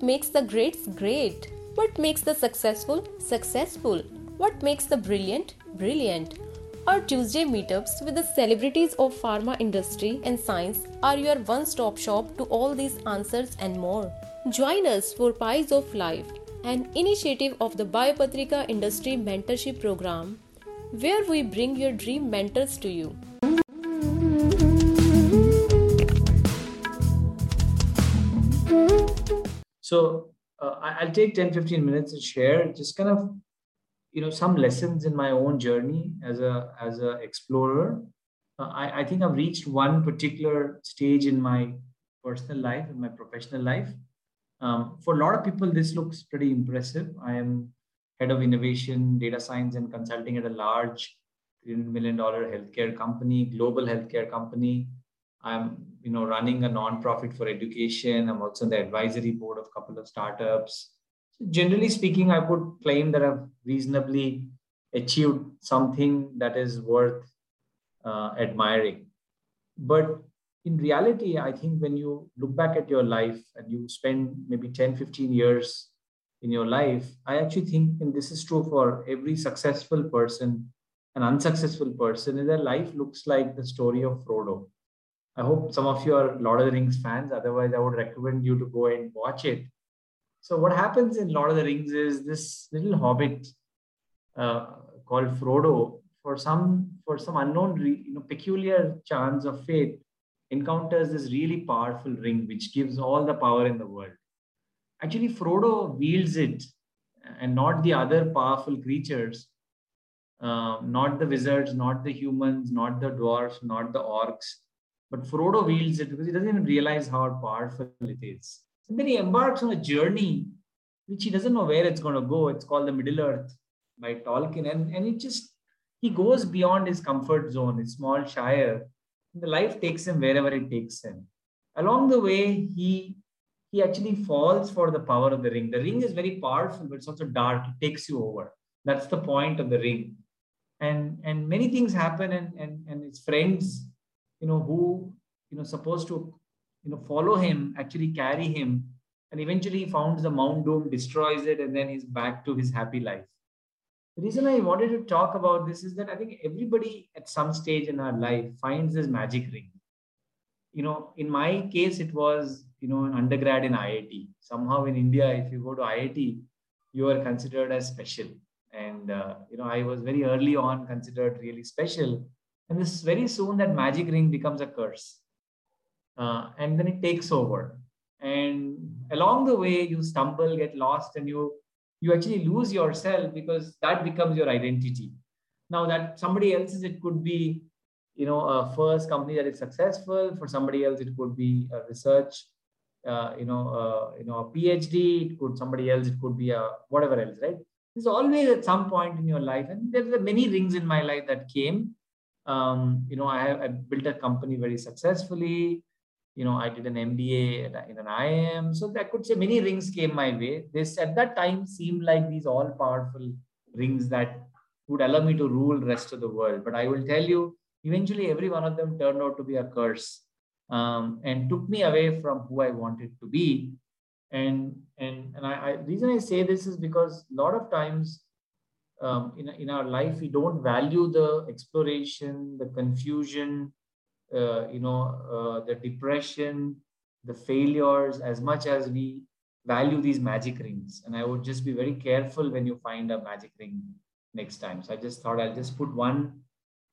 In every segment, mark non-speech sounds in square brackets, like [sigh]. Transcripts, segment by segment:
What makes the greats great? What makes the successful successful? What makes the brilliant brilliant? Our Tuesday meetups with the celebrities of pharma industry and science are your one-stop shop to all these answers and more. Join us for Pies of Life, an initiative of the Biopatrika Industry Mentorship Program, where we bring your dream mentors to you. So uh, I'll take 10, 15 minutes to share just kind of, you know, some lessons in my own journey as a, as a explorer. Uh, I, I think I've reached one particular stage in my personal life, in my professional life. Um, for a lot of people, this looks pretty impressive. I am head of innovation, data science, and consulting at a large $300 million healthcare company, global healthcare company. I'm, you know, running a nonprofit for education. I'm also on the advisory board of a couple of startups. So generally speaking, I would claim that I've reasonably achieved something that is worth uh, admiring. But in reality, I think when you look back at your life and you spend maybe 10, 15 years in your life, I actually think, and this is true for every successful person, an unsuccessful person, is their life looks like the story of Frodo. I hope some of you are Lord of the Rings fans. Otherwise, I would recommend you to go and watch it. So, what happens in Lord of the Rings is this little hobbit uh, called Frodo, for some for some unknown, you know, peculiar chance of fate, encounters this really powerful ring which gives all the power in the world. Actually, Frodo wields it and not the other powerful creatures, um, not the wizards, not the humans, not the dwarfs, not the orcs. But Frodo wields it because he doesn't even realize how powerful it is. And then he embarks on a journey which he doesn't know where it's going to go. It's called the Middle Earth by Tolkien. And, and it just, he goes beyond his comfort zone, his small shire, the life takes him wherever it takes him. Along the way, he he actually falls for the power of the ring. The ring is very powerful, but it's also dark. It takes you over. That's the point of the ring. And and many things happen, and and and his friends, you know, who you know supposed to you know follow him actually carry him, and eventually he founds the Mount Doom, destroys it, and then he's back to his happy life. The reason I wanted to talk about this is that I think everybody at some stage in our life finds this magic ring. You know, in my case, it was, you know, an undergrad in IIT. Somehow in India, if you go to IIT, you are considered as special. And, uh, you know, I was very early on considered really special. And this very soon that magic ring becomes a curse. Uh, and then it takes over. And along the way, you stumble, get lost, and you you actually lose yourself because that becomes your identity now that somebody else's it could be you know a first company that is successful for somebody else it could be a research uh, you know uh, you know a phd it could somebody else it could be a whatever else right there's always at some point in your life and there were many rings in my life that came um, you know I, I built a company very successfully you know, I did an MBA in an IIM. So I could say many rings came my way. This at that time seemed like these all powerful rings that would allow me to rule the rest of the world. But I will tell you, eventually every one of them turned out to be a curse um, and took me away from who I wanted to be. And and and I, I reason I say this is because a lot of times um, in, in our life we don't value the exploration, the confusion, uh, you know, uh, the depression, the failures, as much as we value these magic rings. And I would just be very careful when you find a magic ring next time. So I just thought I'll just put one,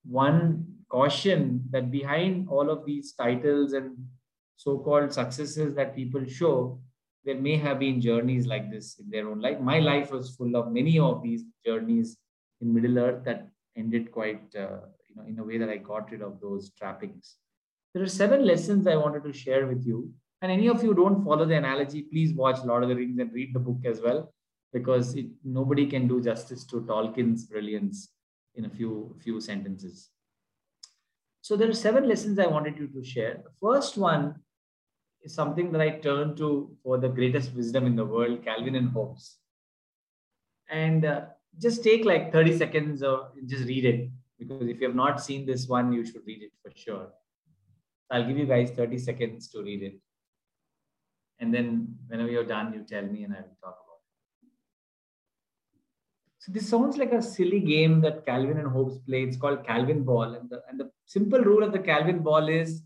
one caution that behind all of these titles and so-called successes that people show, there may have been journeys like this in their own life. My life was full of many of these journeys in Middle Earth that ended quite uh, know, in a way that I got rid of those trappings. There are seven lessons I wanted to share with you. And any of you don't follow the analogy, please watch Lord of the Rings and read the book as well, because it, nobody can do justice to Tolkien's brilliance in a few, few sentences. So there are seven lessons I wanted you to share. The first one is something that I turn to for the greatest wisdom in the world, Calvin and Hobbes. And uh, just take like 30 seconds or just read it because if you have not seen this one, you should read it for sure. I'll give you guys 30 seconds to read it. And then whenever you're done, you tell me and I will talk about it. So this sounds like a silly game that Calvin and Hobbes play. It's called Calvin ball. And the, and the simple rule of the Calvin ball is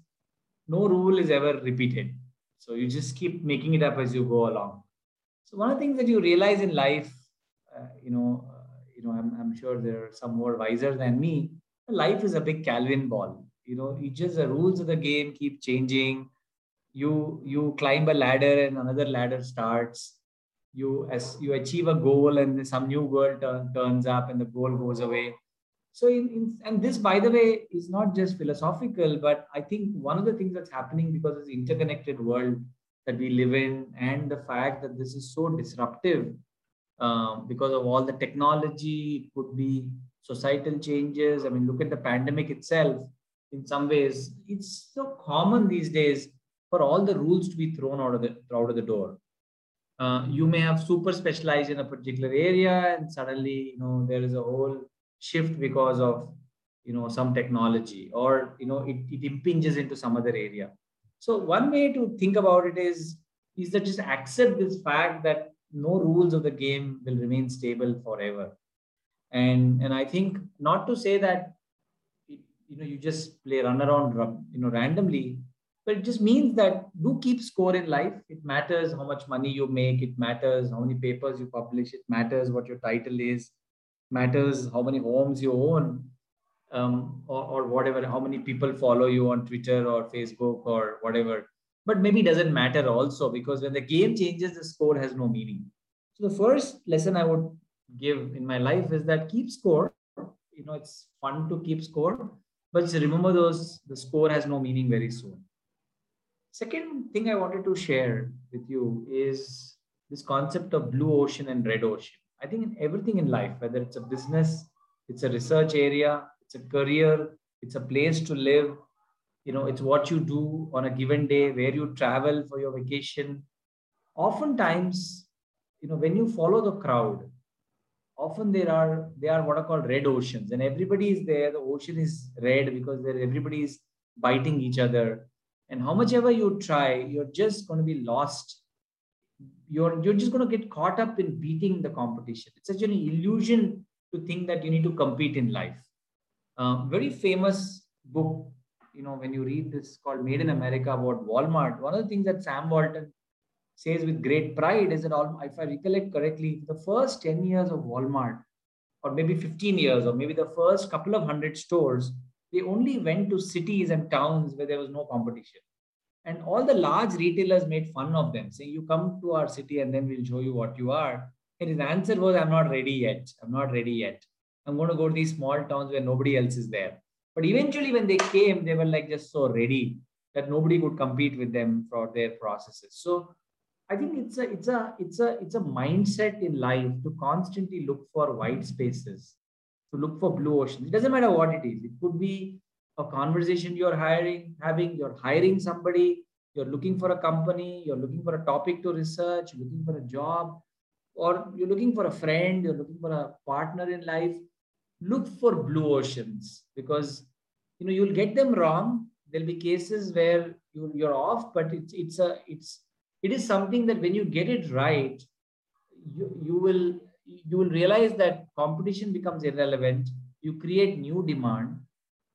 no rule is ever repeated. So you just keep making it up as you go along. So one of the things that you realize in life, uh, you know, uh, you know, I'm, I'm sure there are some more wiser than me. Life is a big Calvin ball. You know, it just the rules of the game keep changing. You you climb a ladder and another ladder starts. You as you achieve a goal and some new goal turn, turns up and the goal goes away. So in, in, and this, by the way, is not just philosophical, but I think one of the things that's happening because of the interconnected world that we live in and the fact that this is so disruptive um, because of all the technology, it could be societal changes. I mean, look at the pandemic itself. In some ways, it's so common these days for all the rules to be thrown out of the out of the door. Uh, you may have super specialized in a particular area, and suddenly, you know, there is a whole shift because of you know some technology, or you know, it, it impinges into some other area. So one way to think about it is is that just accept this fact that no rules of the game will remain stable forever. And and I think not to say that it, you know you just play run around you know randomly, but it just means that do keep score in life. It matters how much money you make. It matters how many papers you publish. It matters what your title is. Matters how many homes you own um, or, or whatever, how many people follow you on Twitter or Facebook or whatever. But maybe doesn't matter also because when the game changes, the score has no meaning. So the first lesson I would give in my life is that keep score. You know, it's fun to keep score, but just remember those the score has no meaning very soon. Second thing I wanted to share with you is this concept of blue ocean and red ocean. I think in everything in life, whether it's a business, it's a research area, it's a career it's a place to live you know it's what you do on a given day where you travel for your vacation. Oftentimes you know when you follow the crowd often there are they are what are called red oceans and everybody is there. The ocean is red because there everybody is biting each other. And how much ever you try you're just going to be lost you're you're just going to get caught up in beating the competition it's such an illusion to think that you need to compete in life uh, very famous book, you know, when you read this called Made in America about Walmart, one of the things that Sam Walton says with great pride is that, all, if I recollect correctly, the first 10 years of Walmart, or maybe 15 years, or maybe the first couple of hundred stores, they only went to cities and towns where there was no competition. And all the large retailers made fun of them, saying, You come to our city and then we'll show you what you are. And his answer was, I'm not ready yet. I'm not ready yet. I'm going to go to these small towns where nobody else is there. But eventually, when they came, they were like just so ready that nobody could compete with them for their processes. So I think it's a it's a it's a it's a mindset in life to constantly look for white spaces, to look for blue oceans. It doesn't matter what it is. It could be a conversation you're hiring, having, you're hiring somebody, you're looking for a company, you're looking for a topic to research, looking for a job, or you're looking for a friend, you're looking for a partner in life look for blue oceans because you know you'll get them wrong. There'll be cases where you, you're off but it's it's a it's it is something that when you get it right you, you will you will realize that competition becomes irrelevant. You create new demand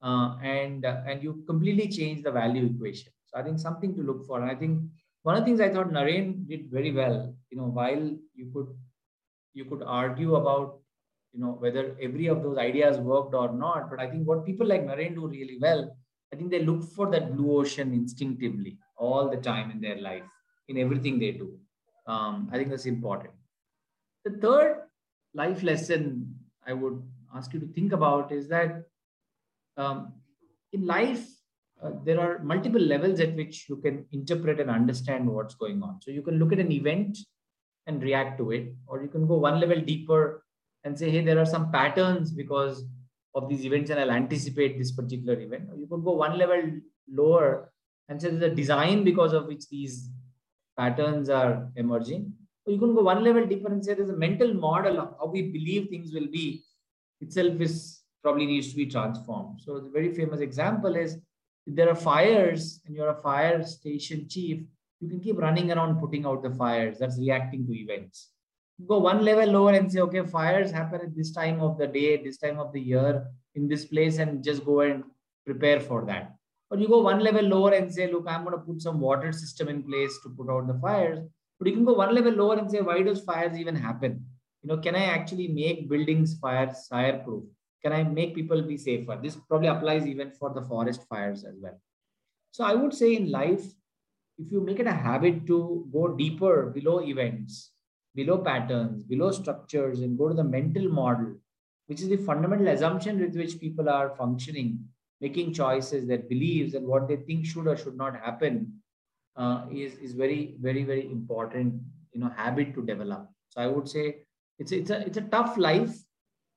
uh, and uh, and you completely change the value equation. So i think something to look for. And i think one of the things i thought naren did very well you know while you could you could argue about you know whether every of those ideas worked or not but i think what people like naren do really well i think they look for that blue ocean instinctively all the time in their life in everything they do. Um, i think that's important. The third life lesson i would ask you to think about is that um, in life uh, there are multiple levels at which you can interpret and understand what's going on so you can look at an event and react to it or you can go one level deeper and say, hey, there are some patterns because of these events and I'll anticipate this particular event. Or you could go one level lower and say there's a design because of which these patterns are emerging. Or you can go one level deeper and say there's a mental model of how we believe things will be itself is probably needs to be transformed. So the very famous example is if there are fires and you're a fire station chief, you can keep running around putting out the fires. That's reacting to events. Go one level lower and say, okay, fires happen at this time of the day, this time of the year, in this place, and just go and prepare for that. Or you go one level lower and say, look, I'm going to put some water system in place to put out the fires. But you can go one level lower and say, why does fires even happen? You know, can I actually make buildings fire fireproof? Can I make people be safer? This probably applies even for the forest fires as well. So I would say in life, if you make it a habit to go deeper below events, below patterns, below structures, and go to the mental model, which is the fundamental assumption with which people are functioning, making choices, their beliefs, and what they think should or should not happen, uh, is, is very, very, very important, you know, habit to develop. So I would say it's, it's, a, it's a tough life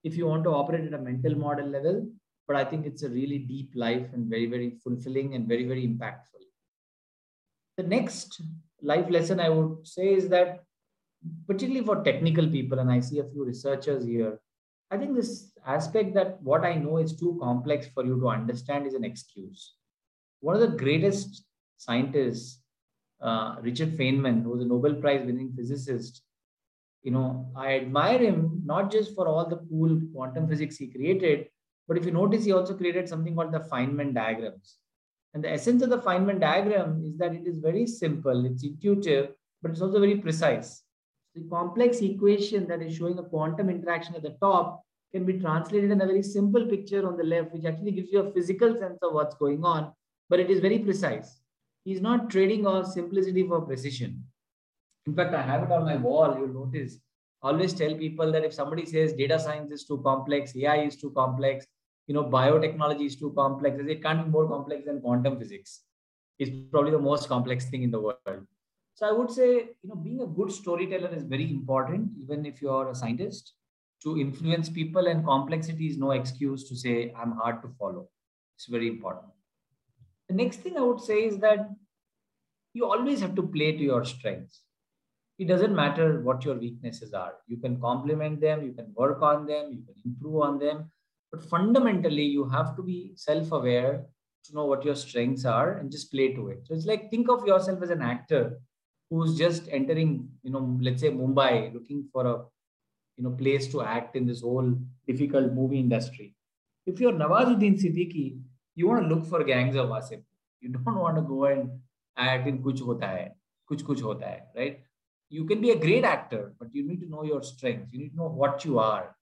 if you want to operate at a mental model level, but I think it's a really deep life and very, very fulfilling and very, very impactful. The next life lesson I would say is that, particularly for technical people, and I see a few researchers here, I think this aspect that what I know is too complex for you to understand is an excuse. One of the greatest scientists, uh, Richard Feynman, who was a Nobel Prize winning physicist, you know, I admire him not just for all the cool quantum physics he created, but if you notice, he also created something called the Feynman diagrams. And the essence of the Feynman diagram is that it is very simple, it's intuitive, but it's also very precise. The complex equation that is showing a quantum interaction at the top can be translated in a very simple picture on the left, which actually gives you a physical sense of what's going on, but it is very precise. He's not trading off simplicity for precision. In fact, I have it on my wall. You'll notice. Always tell people that if somebody says data science is too complex, AI is too complex, you know, biotechnology is too complex. It can't be more complex than quantum physics. It's probably the most complex thing in the world. So I would say, you know, being a good storyteller is very important, even if you're a scientist. To influence people and complexity is no excuse to say I'm hard to follow. It's very important. The next thing I would say is that you always have to play to your strengths. It doesn't matter what your weaknesses are. You can complement them, you can work on them, you can improve on them, but fundamentally, you have to be self aware to know what your strengths are and just play to it. So it's like think of yourself as an actor who's just entering, you know, let's say Mumbai, looking for a you know place to act in this whole difficult movie industry. If you're Nawazuddin Siddiqui, you want to look for gangs of Wasseypur. You don't [laughs] want to go and act in Kuch Hota Hai, Kuch Kuch Hota Hai, right? You can be a great actor, but you need to know your strengths. You need to know what you are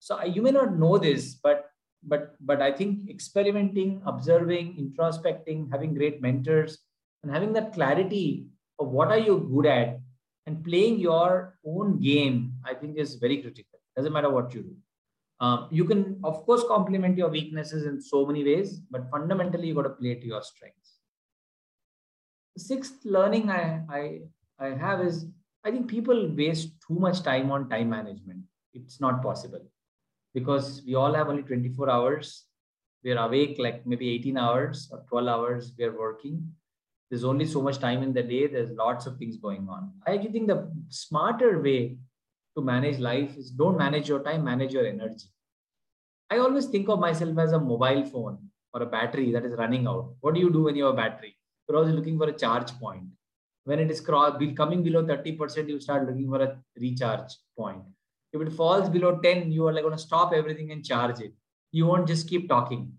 so you may not know this, but but but I think experimenting, observing, introspecting, having great mentors, and having that clarity of what are you good at and playing your own game, I think is very critical. Doesn't matter what you do. Um, you can, of course, complement your weaknesses in so many ways, but fundamentally, you got to play to your strengths. The sixth learning I, I, I have is I think people waste too much time on time management. It's not possible because we all have only 24 hours. We're awake like maybe 18 hours or 12 hours we're working. There's only so much time in the day. There's lots of things going on. I actually think the smarter way to manage life is don't manage your time, manage your energy. I always think of myself as a mobile phone or a battery that is running out. What do you do when you have a battery? You're always looking for a charge point. When it is cross, coming below 30%, you start looking for a recharge point if it falls below 10, you are like going to stop everything and charge it. You won't just keep talking.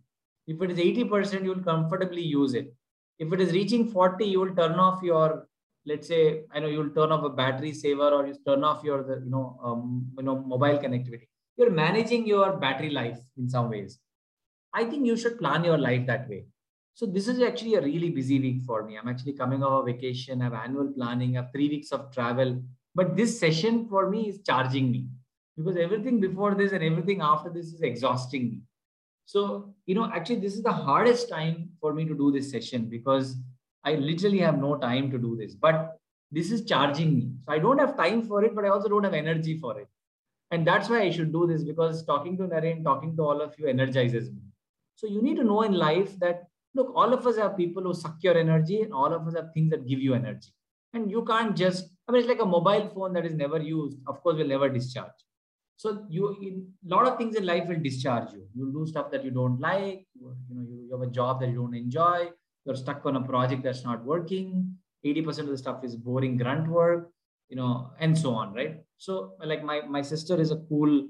If it is 80%, you will comfortably use it. If it is reaching 40, you will turn off your, let's say, I know you will turn off a battery saver or you turn off your, you know, um, you know, mobile connectivity. You're managing your battery life in some ways. I think you should plan your life that way. So this is actually a really busy week for me. I'm actually coming off a vacation, I have annual planning, I have three weeks of travel. But this session for me is charging me because everything before this and everything after this is exhausting me. So, you know, actually, this is the hardest time for me to do this session because I literally have no time to do this. But this is charging me. So I don't have time for it, but I also don't have energy for it. And that's why I should do this because talking to Naren, talking to all of you energizes me. So you need to know in life that, look, all of us are people who suck your energy and all of us have things that give you energy. And you can't just, I mean, it's like a mobile phone that is never used, of course, will never discharge. So you in a lot of things in life will discharge you. You'll do stuff that you don't like. You, you know, you, you have a job that you don't enjoy. You're stuck on a project that's not working. 80% of the stuff is boring grunt work, you know, and so on, right? So like my, my sister is a cool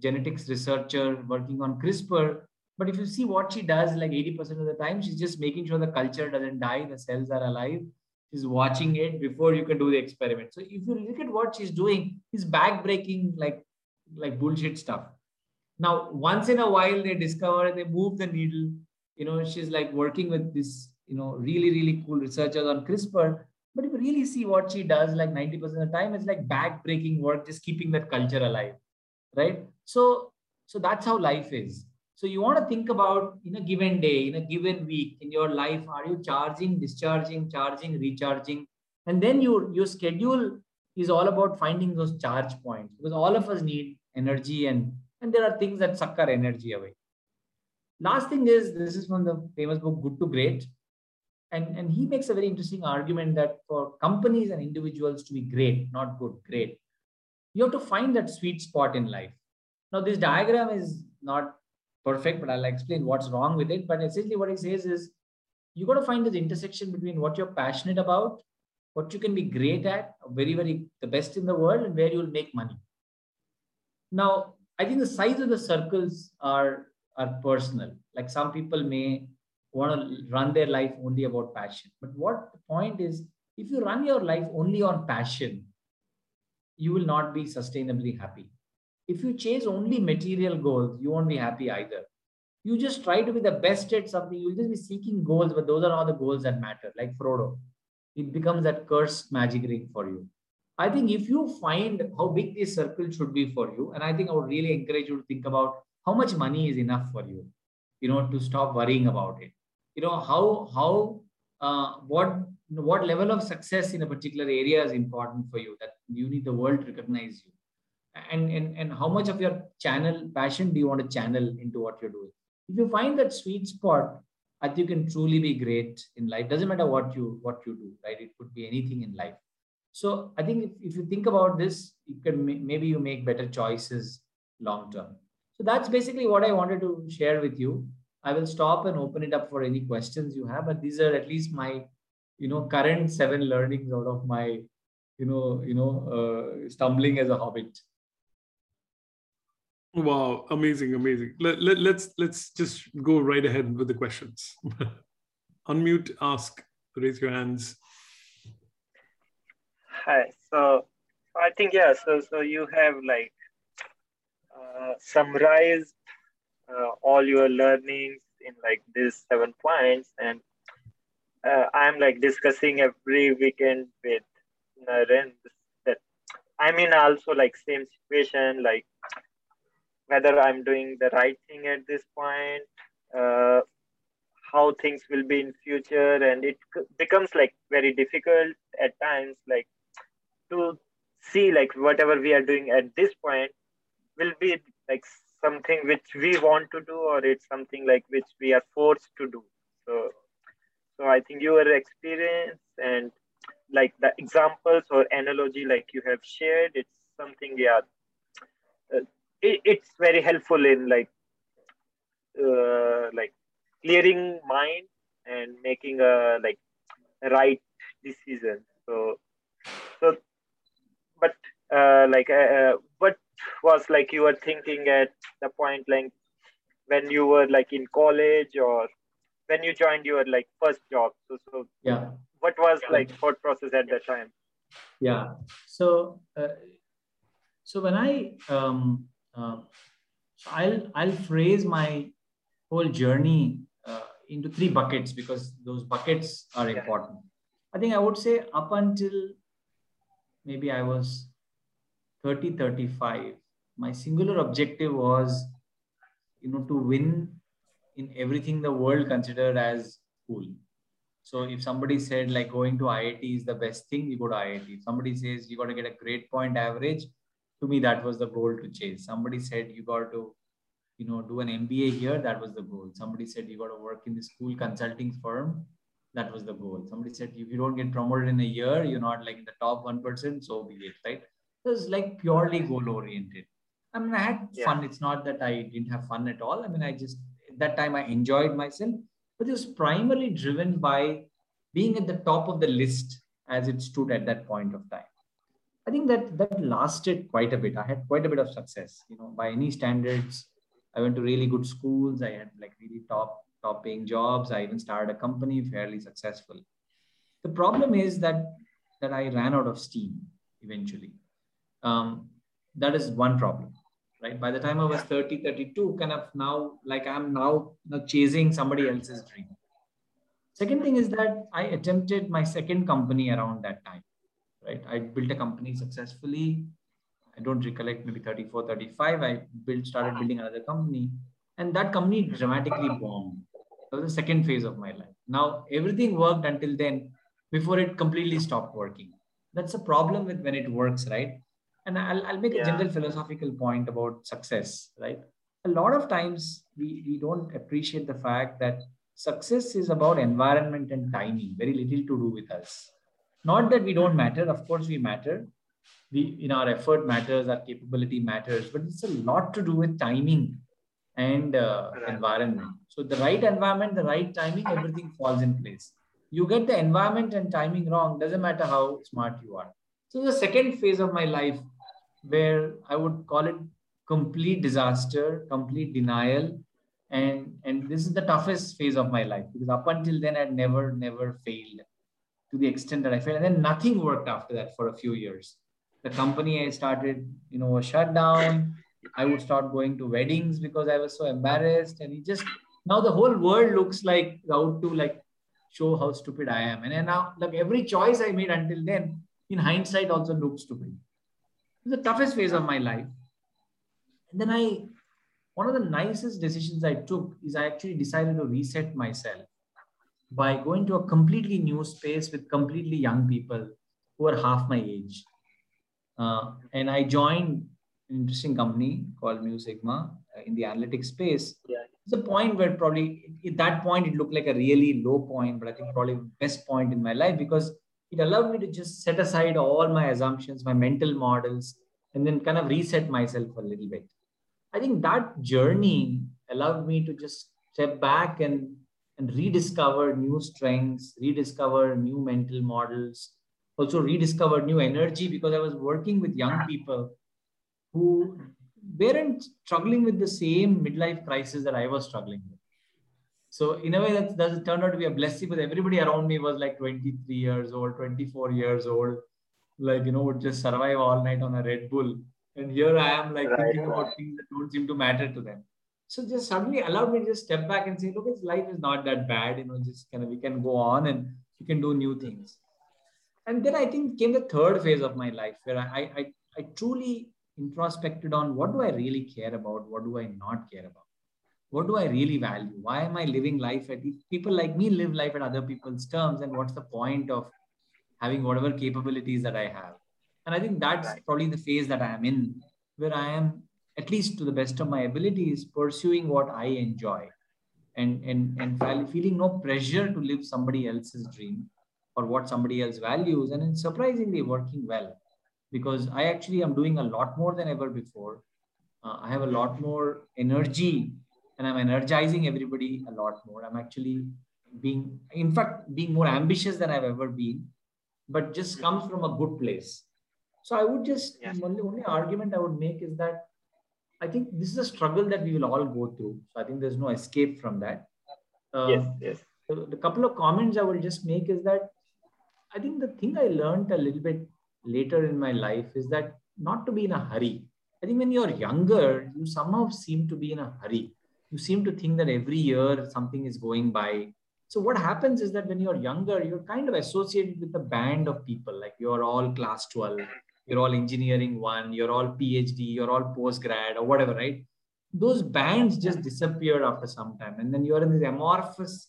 genetics researcher working on CRISPR. But if you see what she does, like 80% of the time, she's just making sure the culture doesn't die, the cells are alive. She's watching it before you can do the experiment. So if you look at what she's doing, he's backbreaking like like bullshit stuff. Now, once in a while, they discover they move the needle. You know, she's like working with this, you know, really, really cool researchers on CRISPR. But if you really see what she does, like 90% of the time, it's like backbreaking work, just keeping that culture alive. Right. So, so that's how life is. So you want to think about in a given day, in a given week, in your life, are you charging, discharging, charging, recharging? And then your, your schedule is all about finding those charge points because all of us need energy and and there are things that suck our energy away. Last thing is this is from the famous book good to great. And and he makes a very interesting argument that for companies and individuals to be great not good great you have to find that sweet spot in life. Now this diagram is not perfect but i'll explain what's wrong with it but essentially what he says is you got to find this intersection between what you're passionate about what you can be great at, very, very the best in the world, and where you'll make money. Now, I think the size of the circles are, are personal. Like some people may want to run their life only about passion. But what the point is, if you run your life only on passion, you will not be sustainably happy. If you chase only material goals, you won't be happy either. You just try to be the best at something, you'll just be seeking goals, but those are not the goals that matter, like Frodo it becomes that cursed magic ring for you. I think if you find how big this circle should be for you, and I think I would really encourage you to think about how much money is enough for you, you know, to stop worrying about it. You know, how how uh, what what level of success in a particular area is important for you that you need the world to recognize you and, and and how much of your channel passion do you want to channel into what you're doing if you find that sweet spot I think you can truly be great in life. Doesn't matter what you what you do, right? It could be anything in life. So I think if, if you think about this, you can maybe you make better choices long term. So that's basically what I wanted to share with you. I will stop and open it up for any questions you have. But these are at least my, you know, current seven learnings out of my, you know, you know, uh, stumbling as a hobbit. Wow, amazing, amazing. Let, let, let's let's just go right ahead with the questions. [laughs] Unmute, ask, raise your hands. Hi. So I think yeah. So so you have like uh, summarized uh, all your learnings in like these seven points, and uh, I'm like discussing every weekend with Naren that I'm in also like same situation like whether I'm doing the right thing at this point, uh, how things will be in future, and it becomes like very difficult at times, like to see like whatever we are doing at this point will be like something which we want to do, or it's something like which we are forced to do. So, so I think your experience and like the examples or analogy like you have shared, it's something yeah it, it's very helpful in like uh, like clearing mind and making a like right decision. So so but uh, like uh, uh, what was like you were thinking at the point like when you were like in college or when you joined your like first job? So so yeah. what was like thought process at that time? Yeah. So uh, so when i um uh, so I'll I'll phrase my whole journey uh, into three buckets because those buckets are important. I think I would say up until maybe I was 30, 35, my singular objective was, you know, to win in everything the world considered as cool. So if somebody said like going to IIT is the best thing, you go to IIT. If somebody says you got to get a grade point average, to me that was the goal to chase. Somebody said you got to you know do an mba here that was the goal. Somebody said you got to work in the school consulting firm that was the goal. Somebody said if you don't get promoted in a year you're not like in the top 1% so be it right? It was like purely mm-hmm. goal oriented i mean i had yeah. fun. It's not that i didn't have fun at all. I mean i just at that time i enjoyed myself but it was primarily driven by being at the top of the list as it stood at that point of time. I think that that lasted quite a bit. I had quite a bit of success. You know, by any standards, I went to really good schools. I had like really top top paying jobs. I even started a company, fairly successful. The problem is that that I ran out of steam eventually. Um, that is one problem, right? By the time I was 30, 32, kind of now, like I'm now, now chasing somebody else's dream. Second thing is that I attempted my second company around that time, right? I built a company successfully. I don't recollect, maybe 34, 35. I built, started building another company. And that company dramatically bombed. That was the second phase of my life. Now, everything worked until then before it completely stopped working. That's a problem with when it works, right? And I'll, I'll make yeah. a general philosophical point about success, right? A lot of times we, we don't appreciate the fact that success is about environment and timing, very little to do with us. Not that we don't matter, of course, we matter. We, in our effort matters, our capability matters, but it's a lot to do with timing and uh, environment. So, the right environment, the right timing, everything falls in place. You get the environment and timing wrong, doesn't matter how smart you are. So, the second phase of my life where I would call it complete disaster, complete denial. And, and this is the toughest phase of my life because up until then, I'd never, never failed to the extent that I failed. And then nothing worked after that for a few years. The company I started, you know, was shut down. I would start going to weddings because I was so embarrassed. And it just, now the whole world looks like out to like show how stupid I am. And then now, like every choice I made until then, in hindsight, also looks stupid It was the toughest phase of my life. And then I, one of the nicest decisions I took is I actually decided to reset myself by going to a completely new space with completely young people who are half my age. Uh, and I joined an interesting company called Mu Sigma uh, in the analytics space. Yeah. It's a point where probably at that point it looked like a really low point, but I think probably best point in my life because it allowed me to just set aside all my assumptions, my mental models, and then kind of reset myself a little bit. I think that journey allowed me to just step back and, and rediscover new strengths, rediscover new mental models, also rediscover new energy because I was working with young people who weren't struggling with the same midlife crisis that I was struggling with. So in a way, that does turned out to be a blessing because everybody around me was like 23 years old, 24 years old, like you know, would just survive all night on a Red Bull. And here I am like right. thinking about things that don't seem to matter to them. So just suddenly allowed me to just step back and say, look, it's life is not that bad. You know, just kind of we can go on and we can do new things. And then I think came the third phase of my life where I I, I truly introspected on what do I really care about, what do I not care about what do I really value? Why am I living life at people like me live life at other people's terms? And what's the point of having whatever capabilities that I have? And I think that's probably the phase that I am in, where I am, at least to the best of my abilities, pursuing what I enjoy and, and, and feeling no pressure to live somebody else's dream or what somebody else values. And it's surprisingly working well because I actually am doing a lot more than ever before. Uh, I have a lot more energy and I'm energizing everybody a lot more. I'm actually being, in fact, being more ambitious than I've ever been, but just comes from a good place. So I would just, yes. only, only argument I would make is that I think this is a struggle that we will all go through. So I think there's no escape from that. Uh, yes, yes. The, the couple of comments I will just make is that I think the thing I learned a little bit later in my life is that not to be in a hurry. I think when you're younger, you somehow seem to be in a hurry you seem to think that every year something is going by. So what happens is that when you're younger, you're kind of associated with a band of people, like you're all class 12, you're all engineering one, you're all PhD, you're all postgrad or whatever, right? Those bands just disappear after some time. And then you're in this amorphous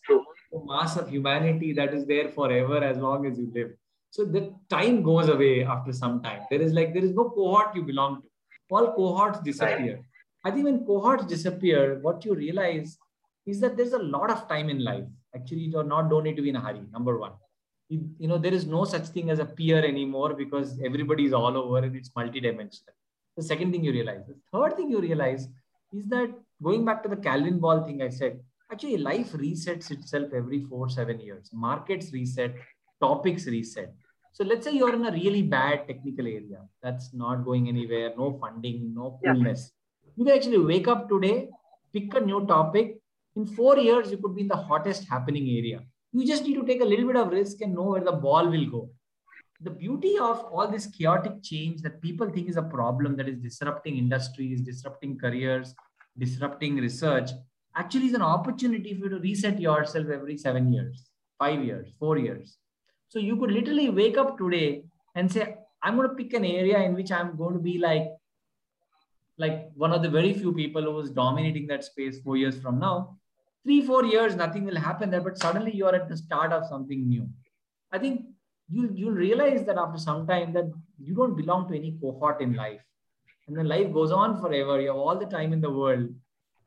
mass of humanity that is there forever as long as you live. So the time goes away after some time. There is like, there is no cohort you belong to. All cohorts disappear. I think when cohorts disappear, what you realize is that there's a lot of time in life. Actually, you're not don't need to be in a hurry. Number one, you, you know there is no such thing as a peer anymore because everybody is all over and it's multidimensional. The second thing you realize. The third thing you realize is that going back to the Calvin Ball thing I said, actually life resets itself every four seven years. Markets reset, topics reset. So let's say you're in a really bad technical area that's not going anywhere, no funding, no coolness. Yeah. You can actually wake up today, pick a new topic. In four years, you could be in the hottest happening area. You just need to take a little bit of risk and know where the ball will go. The beauty of all this chaotic change that people think is a problem that is disrupting industries, disrupting careers, disrupting research actually is an opportunity for you to reset yourself every seven years, five years, four years. So you could literally wake up today and say, I'm going to pick an area in which I'm going to be like, like one of the very few people who is dominating that space four years from now. Three, four years, nothing will happen there, but suddenly you're at the start of something new. I think you you'll realize that after some time that you don't belong to any cohort in life. And then life goes on forever. You have all the time in the world.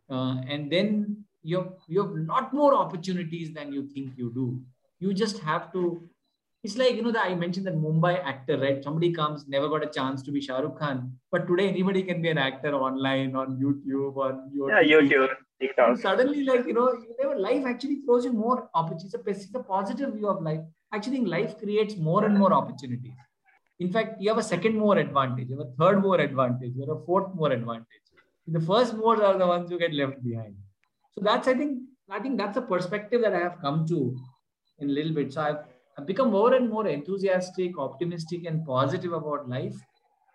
Uh, and then you have, you have lot more opportunities than you think you do. You just have to it's like you know that I mentioned that Mumbai actor, right? Somebody comes, never got a chance to be Shah Rukh Khan, but today anybody can be an actor online on YouTube on your yeah YouTube. TikTok. suddenly, like you know, never life actually throws you more opportunities. It's a, positive view of life. Actually, life creates more and more opportunities. In fact, you have a second more advantage, you have a third more advantage, you have a fourth more advantage. The first more are the ones who get left behind. So that's I think I think that's a perspective that I have come to in a little bit. So I've become more and more enthusiastic, optimistic, and positive about life,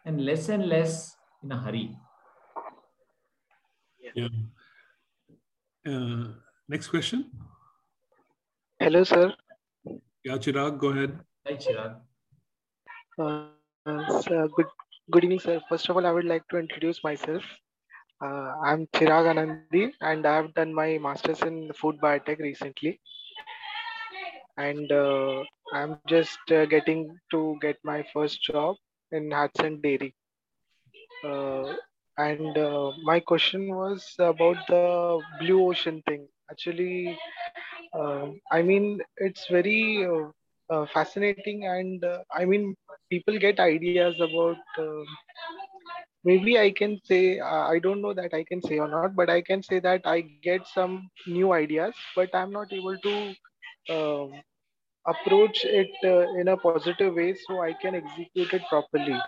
and less and less in a hurry. Yeah. Uh, next question. Hello, sir. Yeah, Chirag, go ahead. Hi, Chirag. Uh, uh, good, good evening, sir. First of all, I would like to introduce myself. Uh, I'm Chirag Anandi, and I have done my master's in food biotech recently and uh, I'm just uh, getting to get my first job in Hudson Dairy. Uh, and uh, my question was about the blue ocean thing. Actually, uh, I mean, it's very uh, fascinating, and I mean, people get ideas about. maybe I can say I don't know that I can say or not, but I can say that I get some new ideas, but I'm not able to uh, approach it uh, in a positive way so I can execute it properly.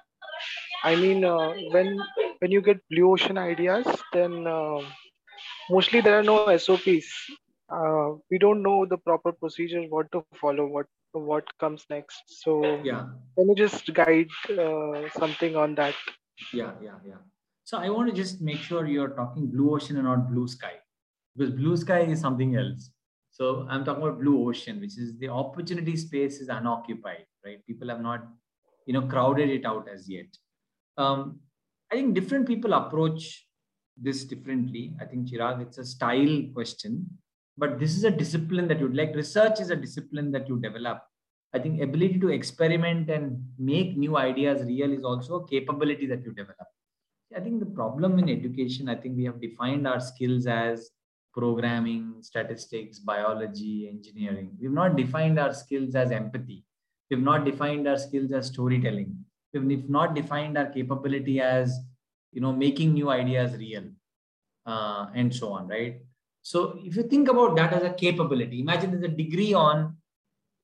I mean, uh, when when you get blue ocean ideas, then uh, mostly there are no SOPs. Uh, we don't know the proper procedures, what to follow, what what comes next. So yeah, can you just guide uh, something on that? Yeah, yeah, yeah. So I want to just make sure you're talking blue ocean and not blue sky, because blue sky is something else so I'm talking about blue ocean, which is the opportunity space is unoccupied, right? People have not, you know, crowded it out as yet. Um, I think different people approach this differently. I think Chirag, it's a style question, but this is a discipline that you'd like. Research is a discipline that you develop. I think ability to experiment and make new ideas real is also a capability that you develop. I think the problem in education, I think we have defined our skills as programming, statistics, biology, engineering. We've not defined our skills as empathy. We've not defined our skills as storytelling. We've not defined our capability as, you know, making new ideas real, uh, and so on, right? So if you think about that as a capability, imagine there's a degree on,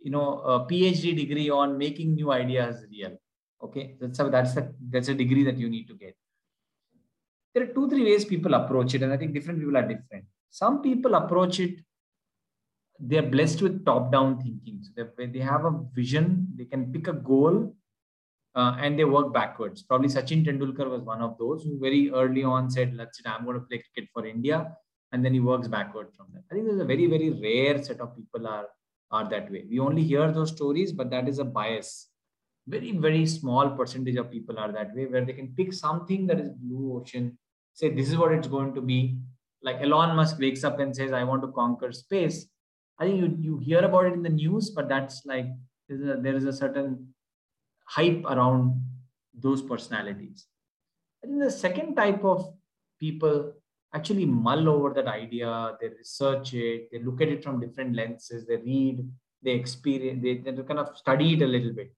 you know, a PhD degree on making new ideas real. Okay, that's a, that's a that's a degree that you need to get. There are two three ways people approach it, and I think different people are different some people approach it they're blessed with top down thinking. So they, they have a vision they can pick a goal uh, and they work backwards. Probably sachin tendulkar was one of those who very early on said let's say i'm going to play cricket for india and then he works backward from that. I think there's a very very rare set of people are are that way. We only hear those stories but that is a bias. Very very small percentage of people are that way where they can pick something that is blue ocean say this is what it's going to be like Elon Musk wakes up and says, I want to conquer space. I think you, you hear about it in the news, but that's like there is a, there is a certain hype around those personalities. I think the second type of people actually mull over that idea, they research it, they look at it from different lenses, they read, they experience, they, they kind of study it a little bit.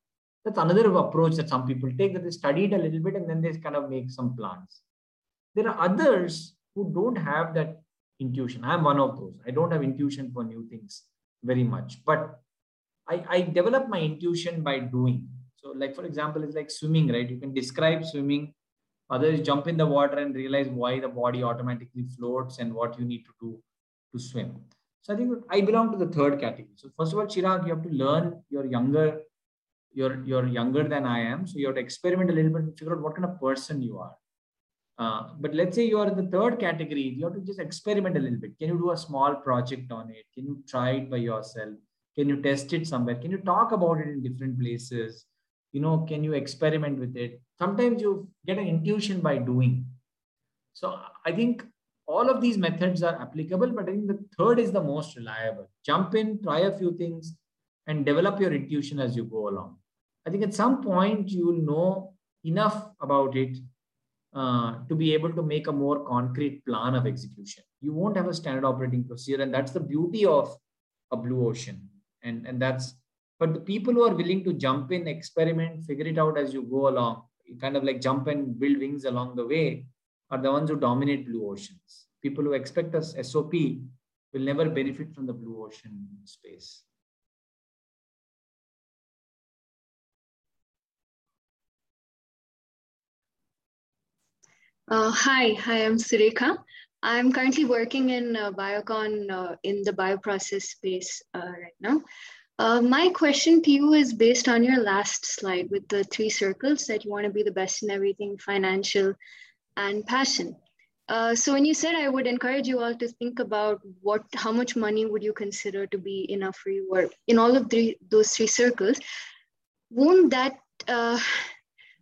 That's another approach that some people take that they study it a little bit and then they kind of make some plans. There are others who don't have that intuition. I'm one of those. I don't have intuition for new things very much. But I, I develop my intuition by doing. So, like for example, it's like swimming, right? You can describe swimming. Others jump in the water and realize why the body automatically floats and what you need to do to swim. So I think I belong to the third category. So first of all, Chirag, you have to learn. You're younger. You're you're younger than I am. So you have to experiment a little bit and figure out what kind of person you are. Uh, but let's say you are in the third category. You have to just experiment a little bit. Can you do a small project on it? Can you try it by yourself? Can you test it somewhere? Can you talk about it in different places? You know, can you experiment with it? Sometimes you get an intuition by doing. So I think all of these methods are applicable, but I think the third is the most reliable. Jump in, try a few things, and develop your intuition as you go along. I think at some point you will know enough about it uh, to be able to make a more concrete plan of execution. You won't have a standard operating procedure, and that's the beauty of a blue ocean. And, and that's, but the people who are willing to jump in, experiment, figure it out as you go along, you kind of like jump and build wings along the way, are the ones who dominate blue oceans. People who expect us SOP will never benefit from the blue ocean space. Uh, hi, hi, I'm Surekha. I'm currently working in uh, Biocon uh, in the bioprocess space uh, right now. Uh, my question to you is based on your last slide with the three circles that you want to be the best in everything financial, and passion. Uh, so when you said I would encourage you all to think about what, how much money would you consider to be enough for you, or in all of those three circles, won't that?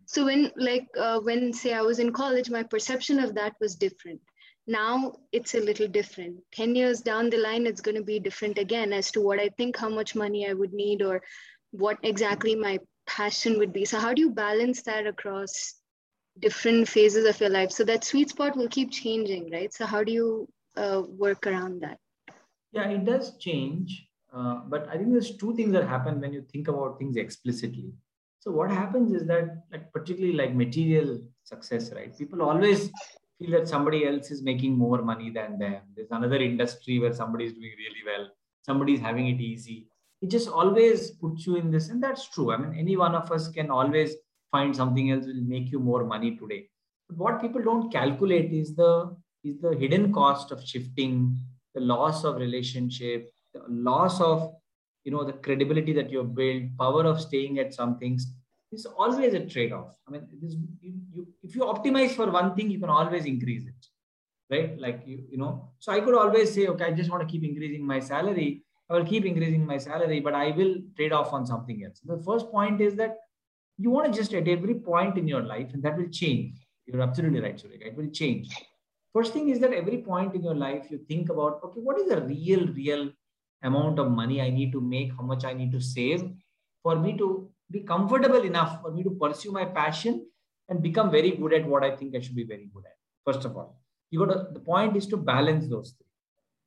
So when like uh, when say I was in college, my perception of that was different. Now it's a little different. Ten years down the line, it's going to be different again as to what I think, how much money I would need, or what exactly my passion would be. So how do you balance that across different phases of your life so that sweet spot will keep changing right so how do you uh, work around that yeah it does change uh, but i think there's two things that happen when you think about things explicitly so what happens is that like particularly like material success right? People always feel that somebody else is making more money than them. There's another industry where somebody is doing really well. Somebody's having it easy. It just always puts you in this and that's true. I mean any one of us can always find something else will make you more money today. But what people don't calculate is the is the hidden cost of shifting, the loss of relationship, the loss of you know the credibility that you've built, power of staying at some things. It's always a trade-off. I mean, is, you, you, if you optimize for one thing, you can always increase it, right? Like you, you know. So I could always say, okay, I just want to keep increasing my salary. I will keep increasing my salary, but I will trade off on something else. The first point is that you want to just at every point in your life, and that will change. You're absolutely right, Surya. It will change. First thing is that every point in your life, you think about, okay, what is the real, real amount of money I need to make, how much I need to save for me to be comfortable enough for me to pursue my passion and become very good at what I think I should be very good at. First of all, you got to, the point is to balance those three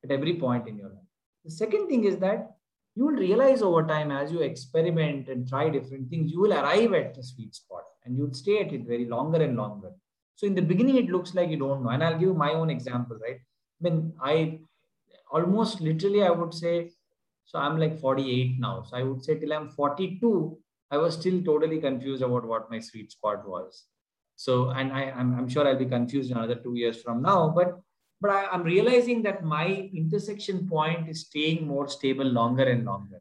at every point in your life. The second thing is that you will realize over time as you experiment and try different things, you will arrive at the sweet spot and you'll stay at it very longer and longer. So in the beginning, it looks like you don't know. And I'll give you my own example, right? Mean, I almost literally, I would say, so I'm like 48 now. So I would say till I'm 42, I was still totally confused about what my sweet spot was. So, and I, I'm, I'm sure I'll be confused another two years from now, but but I, am realizing that my intersection point is staying more stable longer and longer.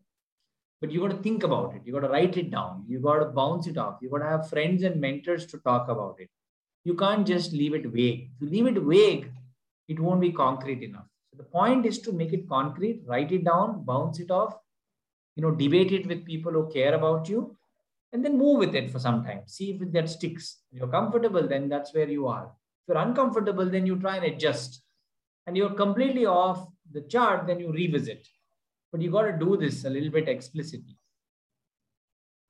But you got to think about it. You got to write it down. You got to bounce it off. You got to have friends and mentors to talk about it. You can't just leave it vague. If you leave it vague, it won't be concrete enough. The point is to make it concrete, write it down, bounce it off, you know, debate it with people who care about you, and then move with it for some time. See if that sticks. If you're comfortable, then that's where you are. If you're uncomfortable, then you try and adjust and you're completely off the chart, then you revisit. But you got to do this a little bit explicitly.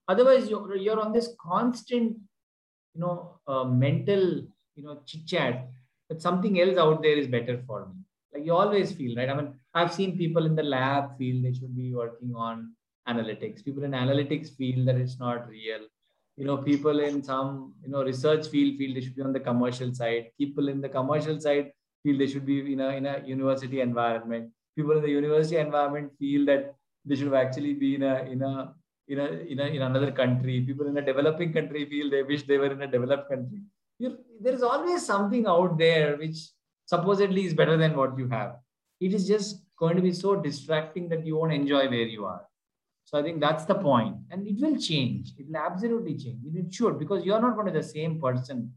Otherwise, you're, you're on this constant, you know, uh, mental, you know, chit chat that something else out there is better for me. You always feel, right? I mean, I've seen people in the lab feel they should be working on analytics. People in analytics feel that it's not real. You know, people in some, you know, research field feel they should be on the commercial side. People in the commercial side feel they should be in a, in a university environment. People in the university environment feel that they should actually be in a in a in a in, a, in another country. People in a developing country feel they wish they were in a developed country. You're, there is always something out there which supposedly is better than what you have. It is just going to be so distracting that you won't enjoy where you are. So I think that's the point. And it will change. It will absolutely change. It should, because you're not going to be the same person.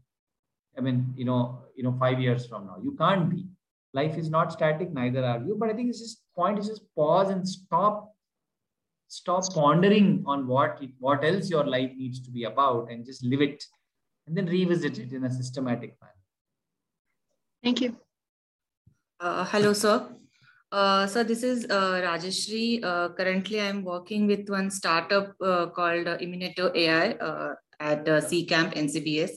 I mean, you know, you know, five years from now. You can't be. Life is not static, neither are you. But I think it's just point is just pause and stop, stop pondering on what what else your life needs to be about and just live it and then revisit it in a systematic manner. Thank you. Uh, hello, sir. Uh, so this is uh, Rajeshri. Uh, currently, I'm working with one startup uh, called uh, Immunato AI uh, at uh, CCamp NCBS.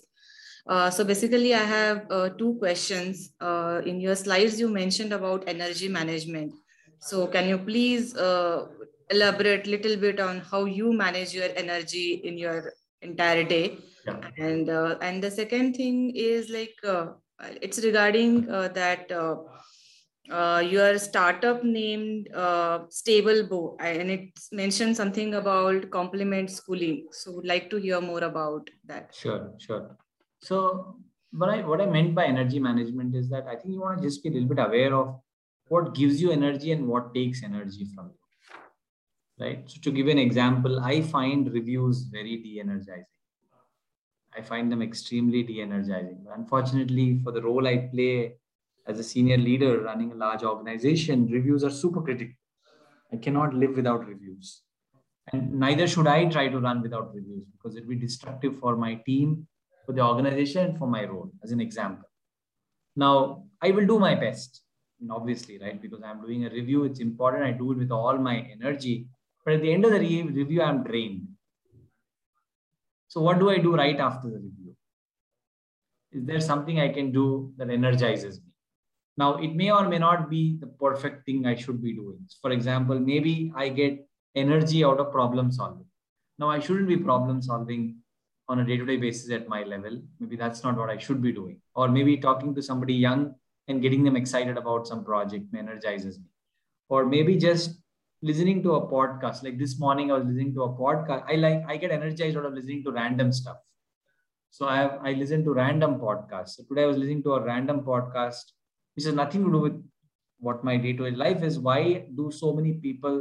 Uh, so basically, I have uh, two questions. Uh, in your slides, you mentioned about energy management. So can you please uh, elaborate a little bit on how you manage your energy in your entire day? Yeah. And uh, and the second thing is like uh, it's regarding uh, that. Uh, uh, your startup named Stable Bow, and it mentioned something about complement schooling. So, would like to hear more about that. Sure, sure. So, what I what I meant by energy management is that I think you want to just be a little bit aware of what gives you energy and what takes energy from you. Right. So, to give an example, I find reviews very de-energizing. I find them extremely de-energizing. Unfortunately, for the role I play as a senior leader running a large organization, reviews are super critical. I cannot live without reviews. And neither should I try to run without reviews because it will be destructive for my team, for the organization, for my role, as an example. Now, I will do my best, obviously, right? Because I'm doing a review, it's important. I do it with all my energy. But at the end of the re- review, I'm drained. So, what do I do right after the review? Is there something I can do that energizes me? Now, it may or may not be the perfect thing I should be doing. For example, maybe I get energy out of problem solving. Now, I shouldn't be problem solving on a day to day basis at my level. Maybe that's not what I should be doing. Or maybe talking to somebody young and getting them excited about some project energizes me. Or maybe just listening to a podcast. Like this morning, I was listening to a podcast. I like, I get energized out of listening to random stuff. So I have, I listen to random podcasts. So today I was listening to a random podcast which has nothing to do with what my day-to-day life is why do so many people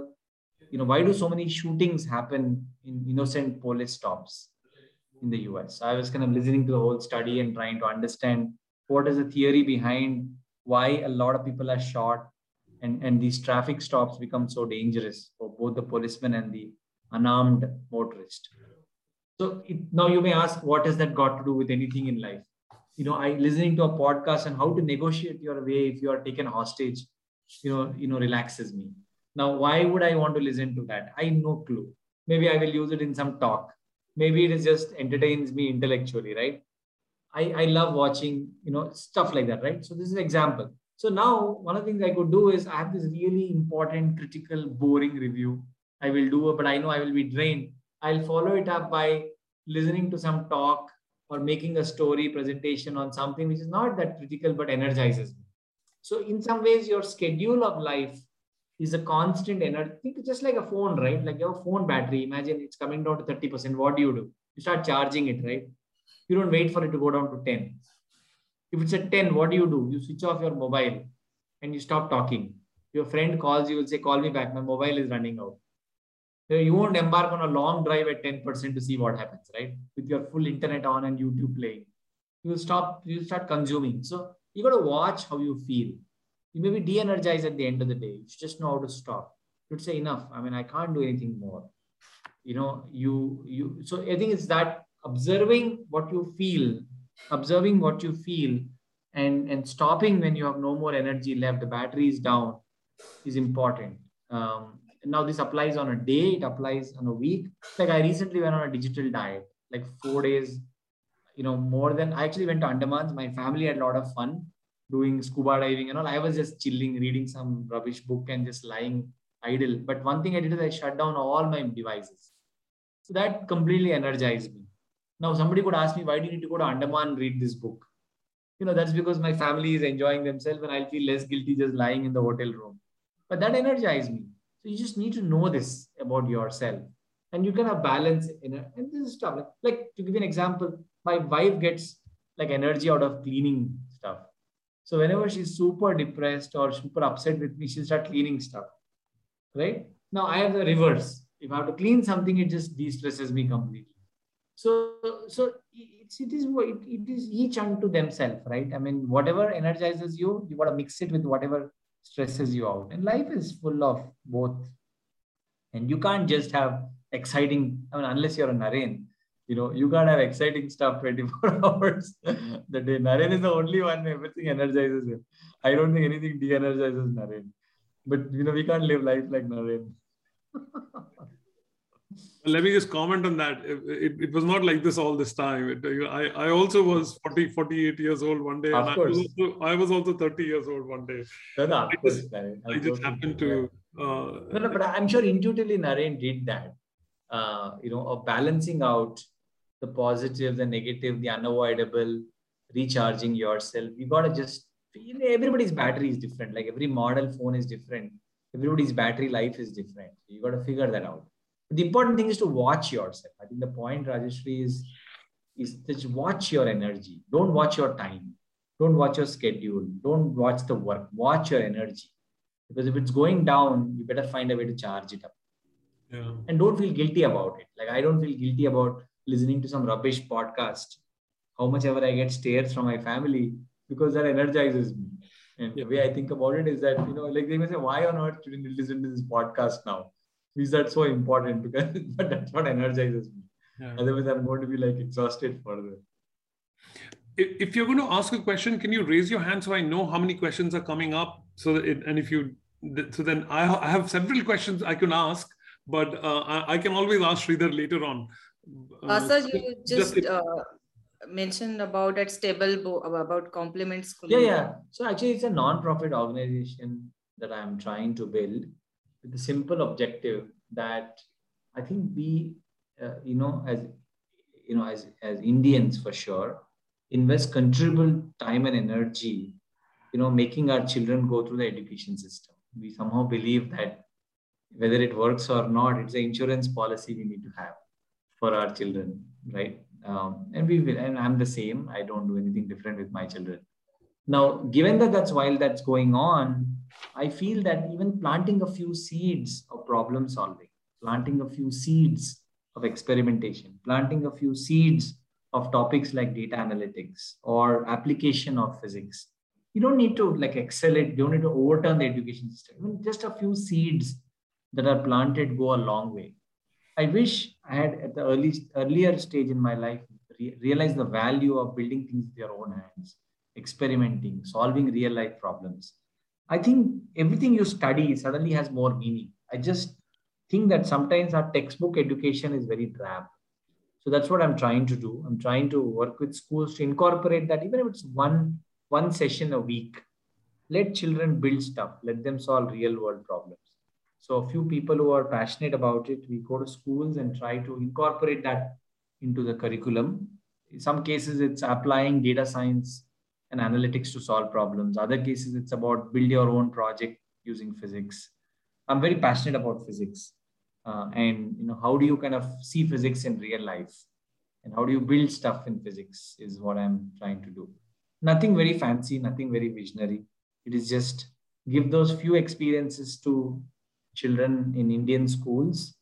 you know why do so many shootings happen in innocent police stops in the us i was kind of listening to the whole study and trying to understand what is the theory behind why a lot of people are shot and and these traffic stops become so dangerous for both the policeman and the unarmed motorist so it, now you may ask what has that got to do with anything in life you know, I listening to a podcast and how to negotiate your way if you are taken hostage, you know, you know, relaxes me. Now, why would I want to listen to that? I no clue. Maybe I will use it in some talk. Maybe it is just entertains me intellectually, right? I, I love watching, you know, stuff like that, right? So this is an example. So now one of the things I could do is I have this really important, critical, boring review. I will do it, but I know I will be drained. I'll follow it up by listening to some talk or making a story presentation on something which is not that critical but energizes me. So in some ways, your schedule of life is a constant energy. Think just like a phone, right? Like your phone battery. Imagine it's coming down to 30%. What do you do? You start charging it, right? You don't wait for it to go down to 10. If it's at 10, what do you do? You switch off your mobile and you stop talking. Your friend calls you, will say, Call me back. My mobile is running out you won't embark on a long drive at 10% to see what happens, right? With your full internet on and YouTube playing. You will stop, you will start consuming. So you got to watch how you feel. You may be de-energized at the end of the day. You just know how to stop. You'd say enough. I mean, I can't do anything more. You know, you you so I think it's that observing what you feel, observing what you feel, and and stopping when you have no more energy left, the battery is down, is important. Um, now this applies on a day it applies on a week. Like i recently went on a digital diet like four days you know more than i actually went to andamans. My family had a lot of fun doing scuba diving and all. I was just chilling reading some rubbish book and just lying idle. But one thing i did is i shut down all my devices. So that completely energized me now somebody could ask me why do you need to go to andaman and read this book you know that's because my family is enjoying themselves and i'll feel less guilty just lying in the hotel room but that energized me So you just need to know this about yourself. And you can have balance in it. And this is stuff. Like, like to give you an example, my wife gets like energy out of cleaning stuff. So whenever she's super depressed or super upset with me, she'll start cleaning stuff. Right? Now I have the reverse. If I have to clean something, it just de-stresses me completely. So, so it's, it is it, it is each unto themselves, right? I mean, whatever energizes you, you got to mix it with whatever stresses you out. And life is full of both. And you can't just have exciting, I mean, unless you're a Naren, you know, you gotta have exciting stuff 24 [laughs] hours the day. Naren is the only one everything energizes him. I don't think anything de-energizes Naren. But you know, we can't live life like Naren. [laughs] Let me just comment on that. It, it, it, was not like this all this time. It, I, I also was 40, 48 years old one day. Of and course. I was, also, I was also 30 years old one day. No, no, I course, just, I just happened to. Uh, no, no, but I'm sure intuitively Naren did that. Uh, you know, of balancing out the positive, the negative, the unavoidable, recharging yourself. You gotta just everybody's battery is different. Like every model phone is different. Everybody's battery life is different. You gotta figure that out. The important thing is to watch yourself. I think the point, Rajeshri, is is just watch your energy. Don't watch your time. Don't watch your schedule. Don't watch the work. Watch your energy. Because if it's going down, you better find a way to charge it up. yeah. And don't feel guilty about it. Like I don't feel guilty about listening to some rubbish podcast. How much ever I get stares from my family because that energizes me. And Yeah. the way I think about it is that, you know, like they may say, why on earth shouldn't you listen to this podcast now? Is that so important? Because [laughs] but that's what energizes me. yeah. Otherwise, I'm going to be like exhausted further. If, if you're going to ask a question, can you raise your hand so I know how many questions are coming up? So that it, and if you, so then I, I have several questions I can ask, but uh, I, I can always ask Sridhar later on. Uh, sir, so you just it- uh, mentioned about at stable bo- about complement Yeah, yeah. So actually, it's a non-profit organization that I'm trying to build with the simple objective that I think we, uh, you know, as you know, as as Indians for sure, invest considerable time and energy, you know, making our children go through the education system. We somehow believe that whether it works or not, it's an insurance policy we need to have for our children, right? Um, and we will, and I'm the same. I don't do anything different with my children. Now, given that that's while that's going on, I feel that even planting a few seeds of problem solving, planting a few seeds of experimentation, planting a few seeds of topics like data analytics or application of physics. You don't need to like excel it, you don't need to overturn the education system. Just a few seeds that are planted go a long way. I wish I had at the early earlier stage in my life re- realized the value of building things with your own hands, experimenting, solving real life problems. I think everything you study suddenly has more meaning. I just think that sometimes our textbook education is very drab. So that's what I'm trying to do. I'm trying to work with schools to incorporate that, even if it's one one session a week. Let children build stuff. Let them solve real world problems. So a few people who are passionate about it, we go to schools and try to incorporate that into the curriculum. In some cases, it's applying data science and analytics to solve problems. Other cases, it's about build your own project using physics. I'm very passionate about physics. Uh, and you know, how do you kind of see physics in real life? And how do you build stuff in physics is what I'm trying to do. Nothing very fancy, nothing very visionary. It is just give those few experiences to children in Indian schools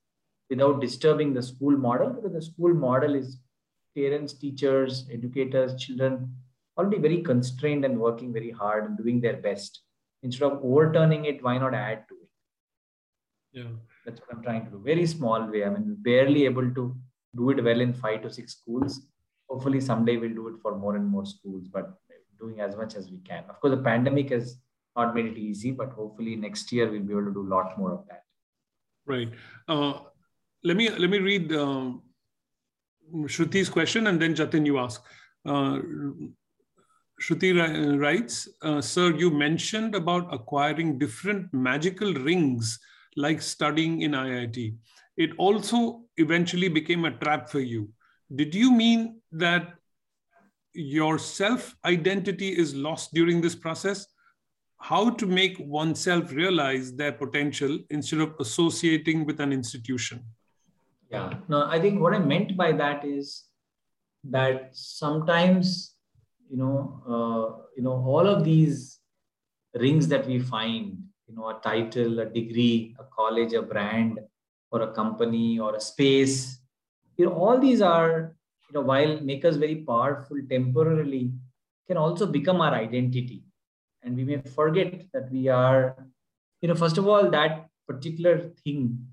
without disturbing the school model because the school model is parents, teachers, educators, children already very constrained and working very hard and doing their best. Instead of overturning it, why not add to it? Yeah. That's what I'm trying to do. Very small way. I mean, barely able to do it well in five to six schools. Hopefully, someday we'll do it for more and more schools, but doing as much as we can. Of course, the pandemic has not made it easy, but hopefully next year we'll be able to do a lot more of that. Right. Uh, let me let me read um, Shruti's question, and then Jatin, you ask. Uh, Shruti writes, uh, "Sir, you mentioned about acquiring different magical rings, like studying in IIT. It also eventually became a trap for you. Did you mean that your self identity is lost during this process? how to make oneself realize their potential instead of associating with an institution. Yeah, no, I think what I meant by that is that sometimes, you know, uh, you know, all of these rings that we find, you know, a title, a degree, a college, a brand, or a company, or a space, you know, all these are, you know, while make us very powerful temporarily, can also become our identity. And we may forget that we are, you know, first of all, that particular thing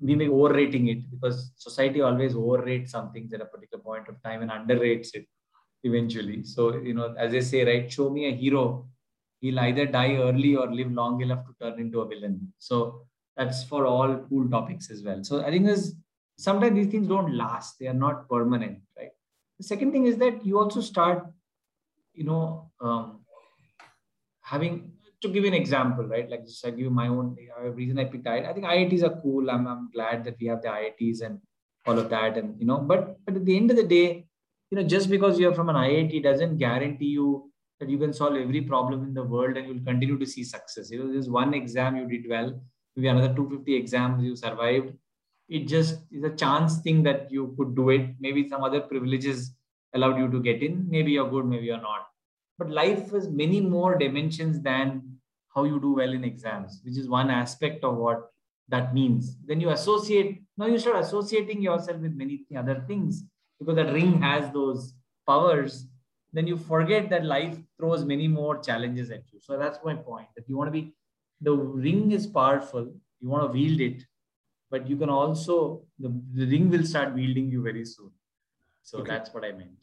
we may overrating it because society always overrates some things at a particular point of time and underrates it eventually. So, you know, as they say, right, show me a hero, he'll either die early or live long enough to turn into a villain. So that's for all cool topics as well. So I think there's sometimes these things don't last, they are not permanent, right? The second thing is that you also start, you know, um, having to give an example, right? Like just I give you my own uh, reason I picked IIT. I think IITs are cool. I'm, I'm glad that we have the IITs and all of that. And you know, but but at the end of the day, you know, just because you're from an IIT doesn't guarantee you that you can solve every problem in the world and you'll continue to see success. You know, there's one exam you did well, maybe another 250 exams you survived. It just is a chance thing that you could do it. Maybe some other privileges allowed you to get in. Maybe you're good, maybe you're not but life has many more dimensions than how you do well in exams which is one aspect of what that means then you associate now you start associating yourself with many other things because that ring has those powers then you forget that life throws many more challenges at you so that's my point that you want to be the ring is powerful you want to wield it but you can also the, the ring will start wielding you very soon so okay. that's what i meant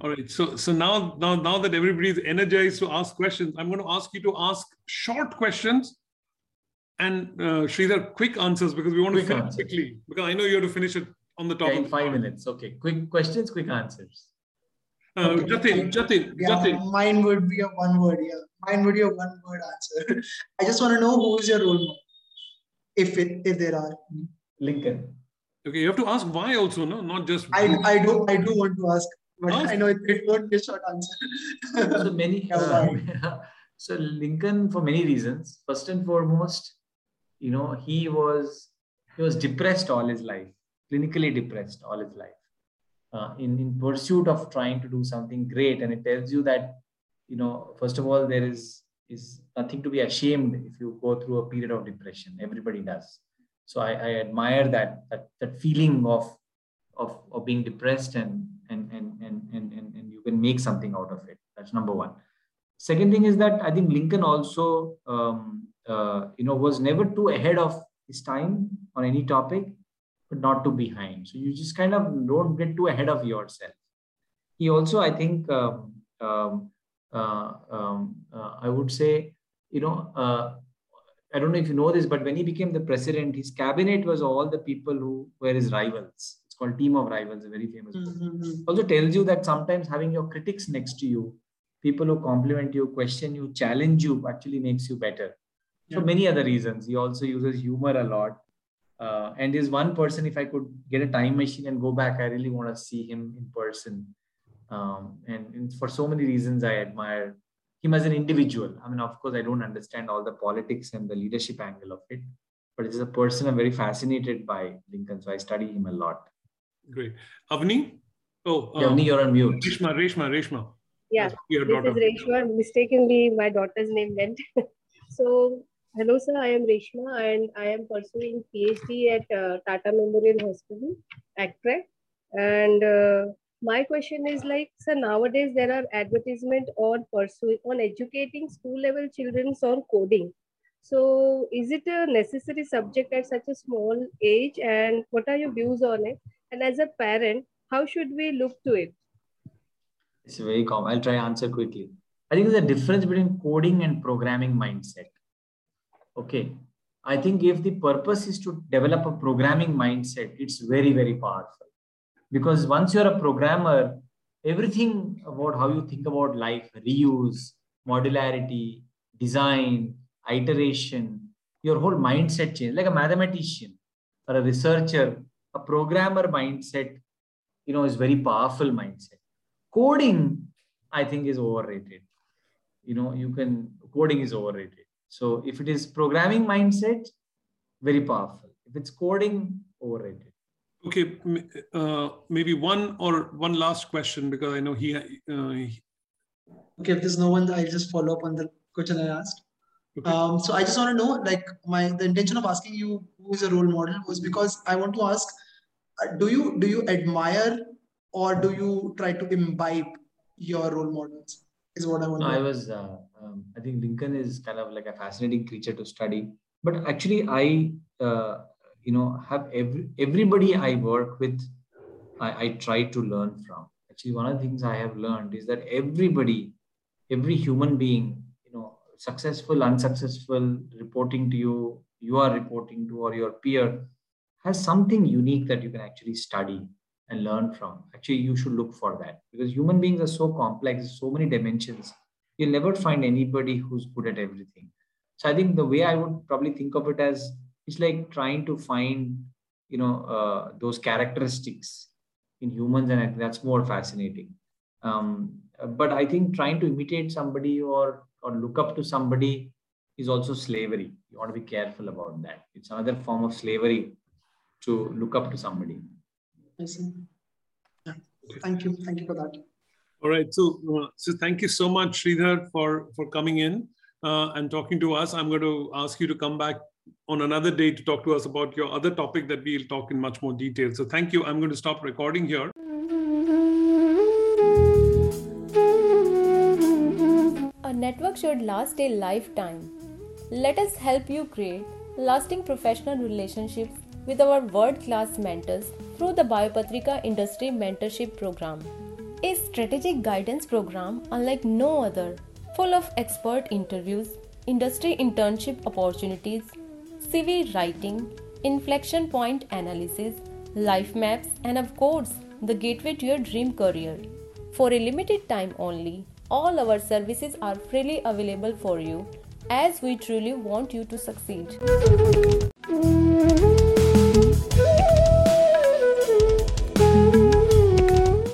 all right. So so now now now that everybody's energized to ask questions, I'm going to ask you to ask short questions and uh, Sridhar, quick answers because we want quick to finish answers. quickly. Because I know you have to finish it on the top. Okay, in five minutes. Okay. Quick questions, quick answers. Uh, okay. Jatin, Jatin, yeah, Jatin. Mine would be a one word. Yeah, mine would be a one word answer. [laughs] I just want to know who is your role model, if it if there are. Lincoln. Okay, you have to ask why also, no, not just. I I do I do want to ask but I know it, it won't be a short answer. so many. [laughs] [laughs] So Lincoln, for many reasons. First and foremost, you know, he was he was depressed all his life, clinically depressed all his life, uh, in in pursuit of trying to do something great. And it tells you that, you know, first of all, there is is nothing to be ashamed if you go through a period of depression. Everybody does. So I, I admire that that that feeling of of, of being depressed and and, and, and, and, and you can make something out of it. That's number one. Second thing is that I think Lincoln also, um, uh, you know, was never too ahead of his time on any topic, but not too behind. So you just kind of don't get too ahead of yourself. He also, I think, um, um, uh, um, uh, I would say, you know, uh, I don't know if you know this, but when he became the president, his cabinet was all the people who were his rivals It's called Team of Rivals, a very famous. Mm-hmm. Also tells you that sometimes having your critics next to you, people who compliment you, question you, challenge you, actually makes you better. Yeah. For many other reasons. He also uses humor a lot. Uh, and is one person, if I could get a time machine and go back, I really want to see him in person. Um, and, and for so many reasons, I admire him as an individual. I mean, of course, I don't understand all the politics and the leadership angle of it, but as a person, I'm very fascinated by Lincoln. So I study him a lot. Great. Avni? Oh, um, Avni, you're on mute. Reshma, Reshma, Reshma. Yeah, this daughter. is Reshma. Mistakenly, my daughter's name went. [laughs] so, hello, sir. I am Reshma and I am pursuing PhD at uh, Tata Memorial Hospital, ACTREC. And uh, my question is like, sir, nowadays there are advertisement on pursuing on educating school level children on coding. So, is it a necessary subject at such a small age? And what are your views on it? And as a parent, how should we look to it? It's very common. I'll try answer quickly. I think there's a difference between coding and programming mindset. Okay. I think if the purpose is to develop a programming mindset, it's very, very powerful. Because once you're a programmer, everything about how you think about life, reuse, modularity, design, iteration, your whole mindset change. Like a mathematician or a researcher a programmer mindset you know is very powerful mindset coding i think is overrated you know you can coding is overrated So if it is programming mindset, very powerful. If it's coding, overrated. Okay, uh, maybe one or one last question because I know he, uh, he. Okay, if there's no one, I'll just follow up on the question I asked. Okay. Um, so I just want to know, like, my the intention of asking you who is a role model was because I want to ask, uh, do you do you admire or do you try to imbibe your role models? Is what I want. No, I was. Uh, um, I think Lincoln is kind of like a fascinating creature to study. But actually, I uh, you know have every everybody I work with, I, I try to learn from. Actually, one of the things I have learned is that everybody, every human being you know, successful, unsuccessful, reporting to you, you are reporting to, or your peer has something unique that you can actually study and learn from. Actually, you should look for that because human beings are so complex, so many dimensions. You'll never find anybody who's good at everything. So I think the way I would probably think of it as it's like trying to find, you know, uh, those characteristics in humans, and that's more fascinating. Um, but I think trying to imitate somebody or or look up to somebody is also slavery. You want to be careful about that. It's another form of slavery to look up to somebody. I see. Yeah. Thank you. Thank you for that. All right. So, uh, so thank you so much, Sridhar, for for coming in uh, and talking to us. I'm going to ask you to come back on another day to talk to us about your other topic that we'll talk in much more detail. So, thank you. I'm going to stop recording here. A network should last a lifetime. Let us help you create lasting professional relationships with our world class mentors through the Biopatrika Industry Mentorship Program. A strategic guidance program unlike no other, full of expert interviews, industry internship opportunities, CV writing, inflection point analysis, life maps, and of course, the gateway to your dream career. For a limited time only, all our services are freely available for you as we truly want you to succeed.